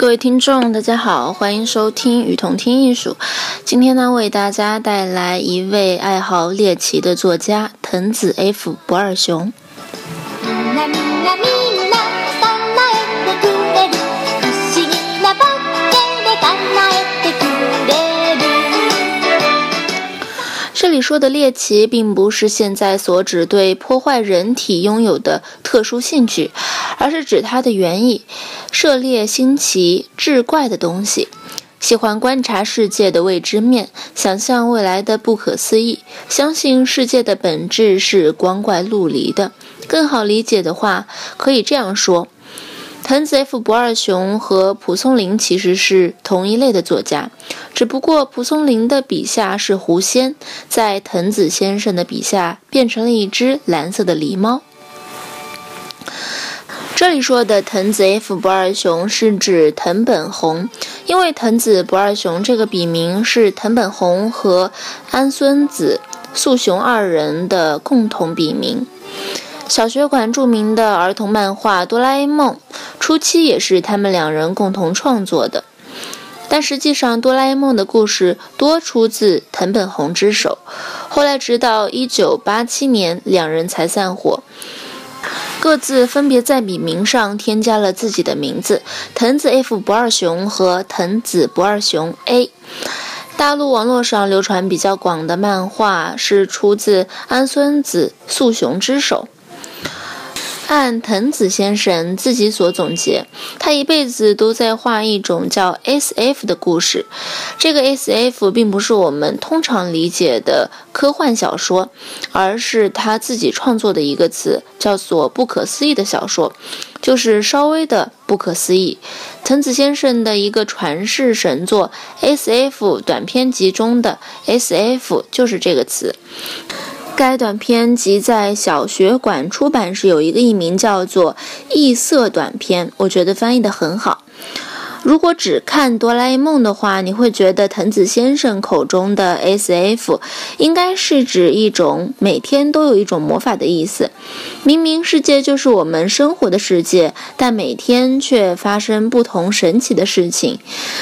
各位听众，大家好，欢迎收听《雨桐听艺术》。今天呢，为大家带来一位爱好猎奇的作家藤子 F 不二雄。这里说的猎奇，并不是现在所指对破坏人体拥有的特殊兴趣，而是指它的原意：涉猎新奇、志怪的东西，喜欢观察世界的未知面，想象未来的不可思议，相信世界的本质是光怪陆离的。更好理解的话，可以这样说。藤子 F 不二雄和蒲松龄其实是同一类的作家，只不过蒲松龄的笔下是狐仙，在藤子先生的笔下变成了一只蓝色的狸猫。这里说的藤子 F 不二雄是指藤本弘，因为藤子不二雄这个笔名是藤本弘和安孙子素雄二人的共同笔名。小学馆著名的儿童漫画《哆啦 A 梦》。初期也是他们两人共同创作的，但实际上哆啦 A 梦的故事多出自藤本弘之手。后来直到1987年，两人才散伙，各自分别在笔名上添加了自己的名字：藤子 F 不二雄和藤子不二雄 A。大陆网络上流传比较广的漫画是出自安孙子素雄之手。按藤子先生自己所总结，他一辈子都在画一种叫 S.F 的故事。这个 S.F 并不是我们通常理解的科幻小说，而是他自己创作的一个词，叫做“不可思议的小说”，就是稍微的不可思议。藤子先生的一个传世神作 S.F 短篇集中的 S.F 就是这个词。该短片即在小学馆出版时有一个译名叫做《异色短片》，我觉得翻译的很好。如果只看哆啦 A 梦的话，你会觉得藤子先生口中的 S.F 应该是指一种每天都有一种魔法的意思。明明世界就是我们生活的世界，但每天却发生不同神奇的事情。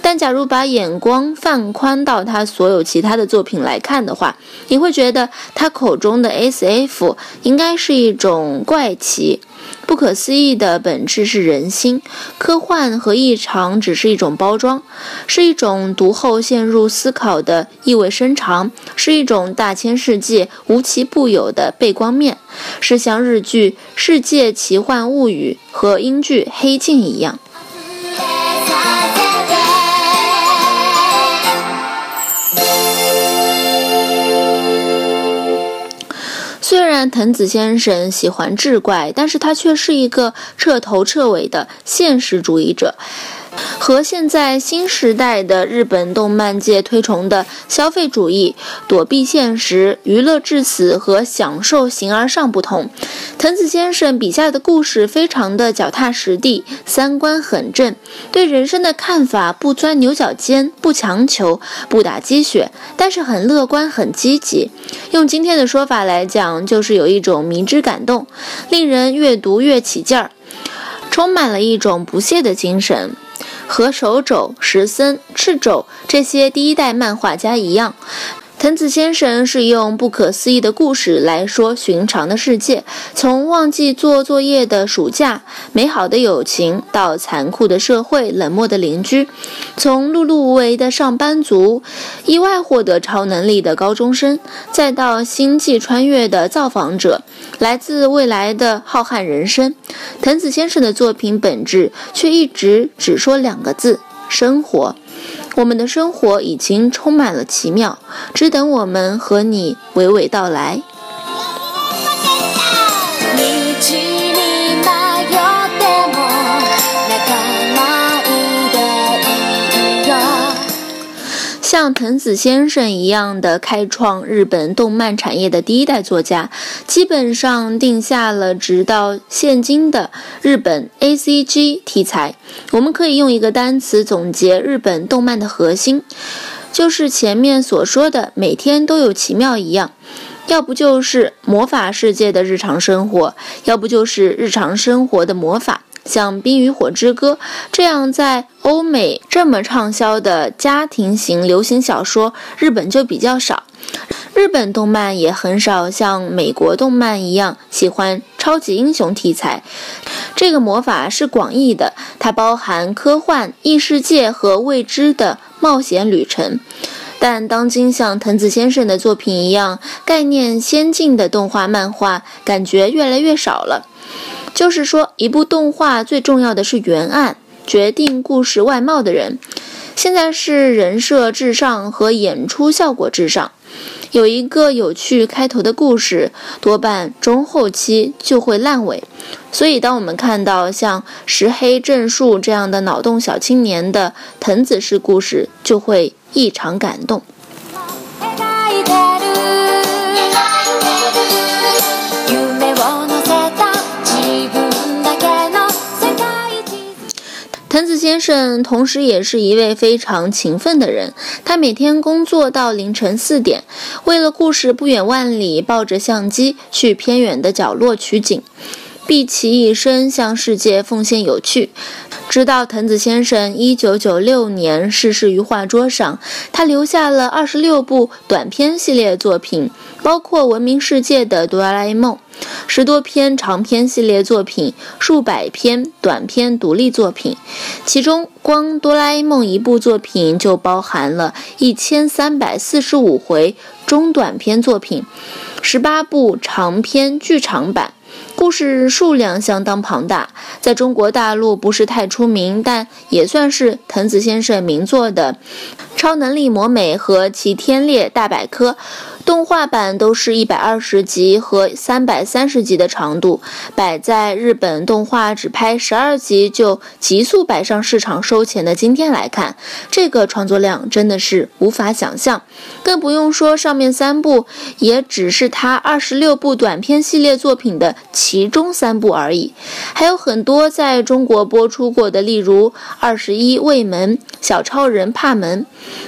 但假如把眼光放宽到他所有其他的作品来看的话，你会觉得他口中的 S.F 应该是一种怪奇。不可思议的本质是人心，科幻和异常只是一种包装，是一种读后陷入思考的意味深长，是一种大千世界无奇不有的背光面，是像日剧《世界奇幻物语》和英剧《黑镜》一样。虽然藤子先生喜欢志怪，但是他却是一个彻头彻尾的现实主义者。和现在新时代的日本动漫界推崇的消费主义、躲避现实、娱乐至死和享受形而上不同，藤子先生笔下的故事非常的脚踏实地，三观很正，对人生的看法不钻牛角尖，不强求，不打鸡血，但是很乐观，很积极。用今天的说法来讲，就是有一种迷之感动，令人越读越起劲儿，充满了一种不懈的精神。和手冢、石森、赤冢这些第一代漫画家一样。藤子先生是用不可思议的故事来说寻常的世界，从忘记做作业的暑假、美好的友情，到残酷的社会、冷漠的邻居；从碌碌无为的上班族、意外获得超能力的高中生，再到星际穿越的造访者、来自未来的浩瀚人生。藤子先生的作品本质却一直只说两个字：生活。我们的生活已经充满了奇妙，只等我们和你娓娓道来。像藤子先生一样的开创日本动漫产业的第一代作家，基本上定下了直到现今的日本 A C G 题材。我们可以用一个单词总结日本动漫的核心，就是前面所说的“每天都有奇妙”一样，要不就是魔法世界的日常生活，要不就是日常生活的魔法。像《冰与火之歌》这样在欧美这么畅销的家庭型流行小说，日本就比较少。日本动漫也很少像美国动漫一样喜欢超级英雄题材。这个魔法是广义的，它包含科幻、异世界和未知的冒险旅程。但当今像藤子先生的作品一样概念先进的动画漫画，感觉越来越少了。就是说，一部动画最重要的是原案，决定故事外貌的人。现在是人设至上和演出效果至上。有一个有趣开头的故事，多半中后期就会烂尾。所以，当我们看到像石黑正树这样的脑洞小青年的藤子式故事，就会异常感动。藤子先生同时也是一位非常勤奋的人，他每天工作到凌晨四点，为了故事不远万里，抱着相机去偏远的角落取景，毕其一生向世界奉献有趣。直到藤子先生一九九六年逝世于画桌上，他留下了二十六部短篇系列作品，包括闻名世界的《哆啦 A 梦》，十多篇长篇系列作品，数百篇短篇独立作品。其中，光《哆啦 A 梦》一部作品就包含了一千三百四十五回中短篇作品，十八部长篇剧场版。故事数量相当庞大，在中国大陆不是太出名，但也算是藤子先生名作的《超能力魔美》和《齐天烈大百科》。动画版都是一百二十集和三百三十集的长度，摆在日本动画只拍十二集就急速摆上市场收钱的今天来看，这个创作量真的是无法想象。更不用说上面三部，也只是他二十六部短片系列作品的其中三部而已，还有很多在中国播出过的，例如《二十一卫门》《小超人帕门》，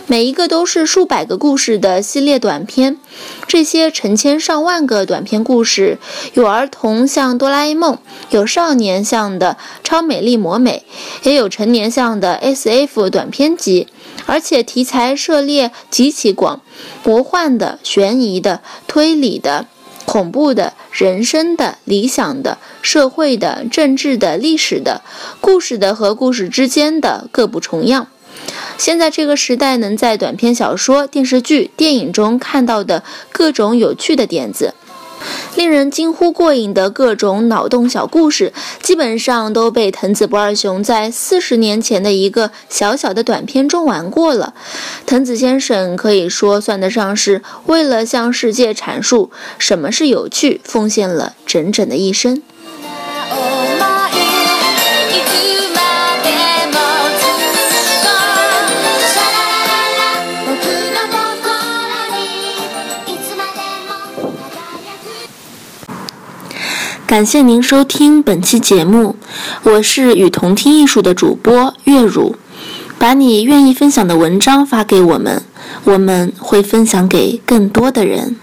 每一个都是数百个故事的系列短片。这些成千上万个短篇故事，有儿童像哆啦 A 梦，有少年像的超美丽魔美，也有成年像的 SF 短篇集，而且题材涉猎极其广，魔幻的、悬疑的、推理的、恐怖的、人生的、理想的、社会的、政治的、历史的、故事的和故事之间的各不重样。现在这个时代，能在短篇小说、电视剧、电影中看到的各种有趣的点子，令人惊呼过瘾的各种脑洞小故事，基本上都被藤子不二雄在四十年前的一个小小的短片中玩过了。藤子先生可以说算得上是为了向世界阐述什么是有趣，奉献了整整的一生。感谢您收听本期节目，我是与同听艺术的主播月如。把你愿意分享的文章发给我们，我们会分享给更多的人。